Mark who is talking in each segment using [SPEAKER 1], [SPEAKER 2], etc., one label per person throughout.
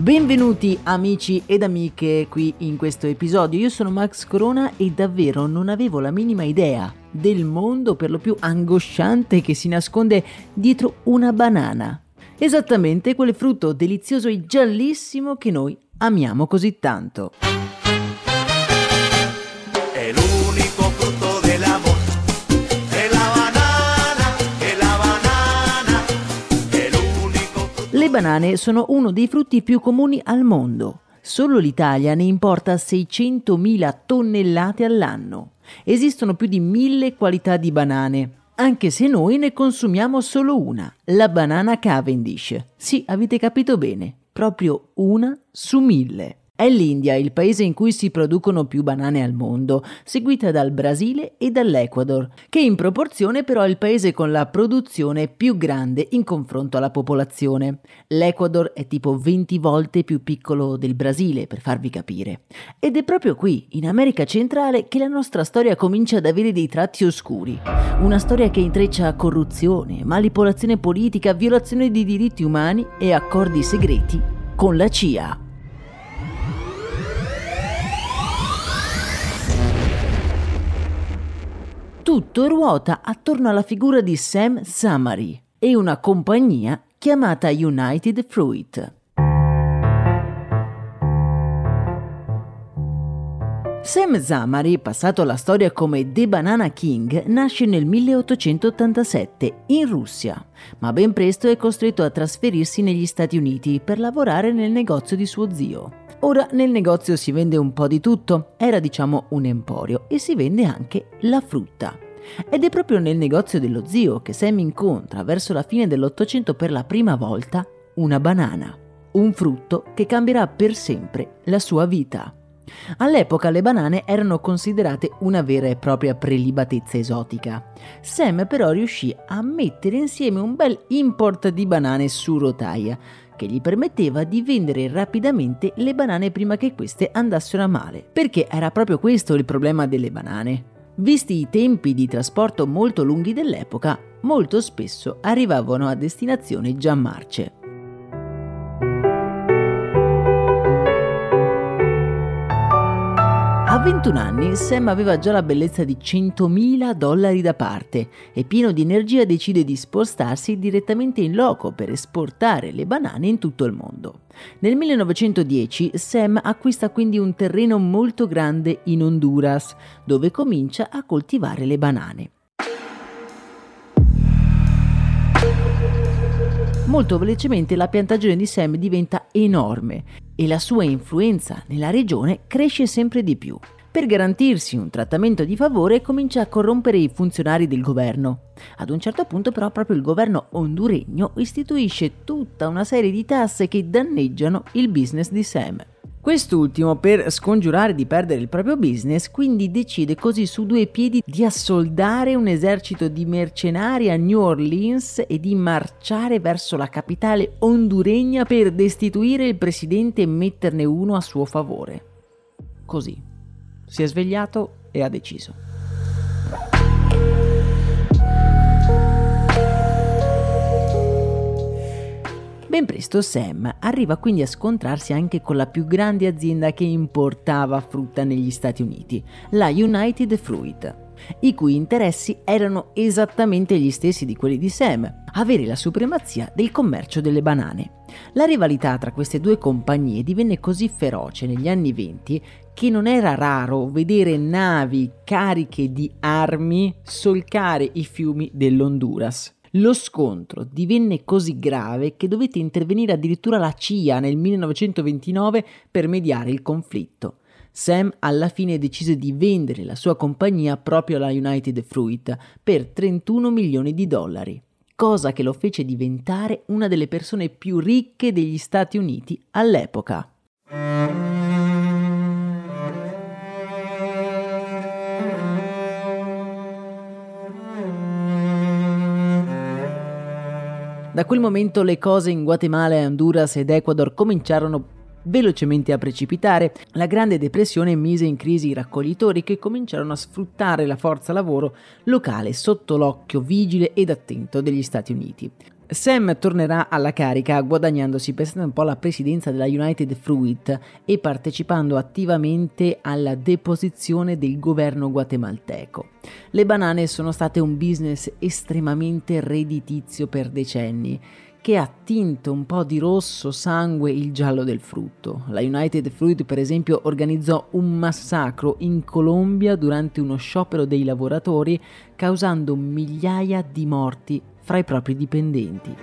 [SPEAKER 1] Benvenuti amici ed amiche qui in questo episodio. Io sono Max Corona e davvero non avevo la minima idea del mondo per lo più angosciante che si nasconde dietro una banana. Esattamente quel frutto delizioso e giallissimo che noi amiamo così tanto. Banane sono uno dei frutti più comuni al mondo. Solo l'Italia ne importa 600.000 tonnellate all'anno. Esistono più di mille qualità di banane, anche se noi ne consumiamo solo una, la banana Cavendish. Sì, avete capito bene, proprio una su mille. È l'India il paese in cui si producono più banane al mondo, seguita dal Brasile e dall'Ecuador, che in proporzione però è il paese con la produzione più grande in confronto alla popolazione. L'Ecuador è tipo 20 volte più piccolo del Brasile, per farvi capire. Ed è proprio qui, in America centrale, che la nostra storia comincia ad avere dei tratti oscuri. Una storia che intreccia corruzione, manipolazione politica, violazione di diritti umani e accordi segreti con la CIA. Tutto ruota attorno alla figura di Sam Samari e una compagnia chiamata United Fruit. Sam Zamari, passato alla storia come The Banana King, nasce nel 1887 in Russia, ma ben presto è costretto a trasferirsi negli Stati Uniti per lavorare nel negozio di suo zio. Ora nel negozio si vende un po' di tutto, era diciamo un emporio e si vende anche la frutta. Ed è proprio nel negozio dello zio che Sam incontra verso la fine dell'Ottocento per la prima volta una banana, un frutto che cambierà per sempre la sua vita. All'epoca le banane erano considerate una vera e propria prelibatezza esotica. Sam però riuscì a mettere insieme un bel import di banane su rotaia, che gli permetteva di vendere rapidamente le banane prima che queste andassero a male, perché era proprio questo il problema delle banane. Visti i tempi di trasporto molto lunghi dell'epoca, molto spesso arrivavano a destinazione già marce. A 21 anni Sam aveva già la bellezza di 100.000 dollari da parte e pieno di energia decide di spostarsi direttamente in loco per esportare le banane in tutto il mondo. Nel 1910 Sam acquista quindi un terreno molto grande in Honduras dove comincia a coltivare le banane. Molto velocemente la piantagione di Sam diventa enorme e la sua influenza nella regione cresce sempre di più. Per garantirsi un trattamento di favore comincia a corrompere i funzionari del governo. Ad un certo punto però proprio il governo honduregno istituisce tutta una serie di tasse che danneggiano il business di Sam. Quest'ultimo, per scongiurare di perdere il proprio business, quindi decide così su due piedi di assoldare un esercito di mercenari a New Orleans e di marciare verso la capitale honduregna per destituire il presidente e metterne uno a suo favore. Così. Si è svegliato e ha deciso. Presto Sam arriva quindi a scontrarsi anche con la più grande azienda che importava frutta negli Stati Uniti, la United Fruit, i cui interessi erano esattamente gli stessi di quelli di Sam, avere la supremazia del commercio delle banane. La rivalità tra queste due compagnie divenne così feroce negli anni venti che non era raro vedere navi cariche di armi solcare i fiumi dell'Honduras. Lo scontro divenne così grave che dovette intervenire addirittura la CIA nel 1929 per mediare il conflitto. Sam alla fine decise di vendere la sua compagnia proprio alla United Fruit per 31 milioni di dollari, cosa che lo fece diventare una delle persone più ricche degli Stati Uniti all'epoca. Da quel momento le cose in Guatemala, Honduras ed Ecuador cominciarono velocemente a precipitare. La Grande Depressione mise in crisi i raccoglitori che cominciarono a sfruttare la forza lavoro locale sotto l'occhio vigile ed attento degli Stati Uniti. Sam tornerà alla carica guadagnandosi per un po' la presidenza della United Fruit e partecipando attivamente alla deposizione del governo guatemalteco. Le banane sono state un business estremamente redditizio per decenni che ha tinto un po' di rosso sangue il giallo del frutto. La United Fruit, per esempio, organizzò un massacro in Colombia durante uno sciopero dei lavoratori, causando migliaia di morti fra i propri dipendenti.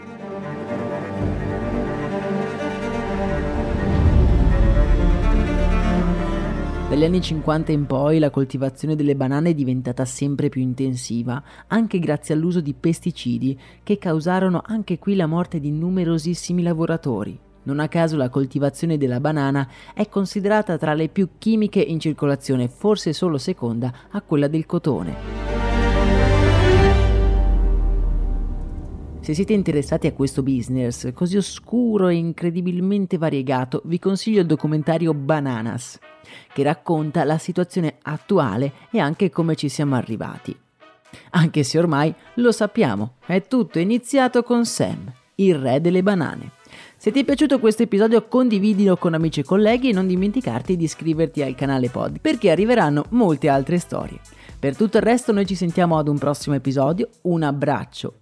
[SPEAKER 1] Dagli anni 50 in poi la coltivazione delle banane è diventata sempre più intensiva, anche grazie all'uso di pesticidi che causarono anche qui la morte di numerosissimi lavoratori. Non a caso la coltivazione della banana è considerata tra le più chimiche in circolazione, forse solo seconda a quella del cotone. Se siete interessati a questo business così oscuro e incredibilmente variegato, vi consiglio il documentario Bananas, che racconta la situazione attuale e anche come ci siamo arrivati. Anche se ormai lo sappiamo, è tutto iniziato con Sam, il re delle banane. Se ti è piaciuto questo episodio condividilo con amici e colleghi e non dimenticarti di iscriverti al canale Pod perché arriveranno molte altre storie. Per tutto il resto noi ci sentiamo ad un prossimo episodio, un abbraccio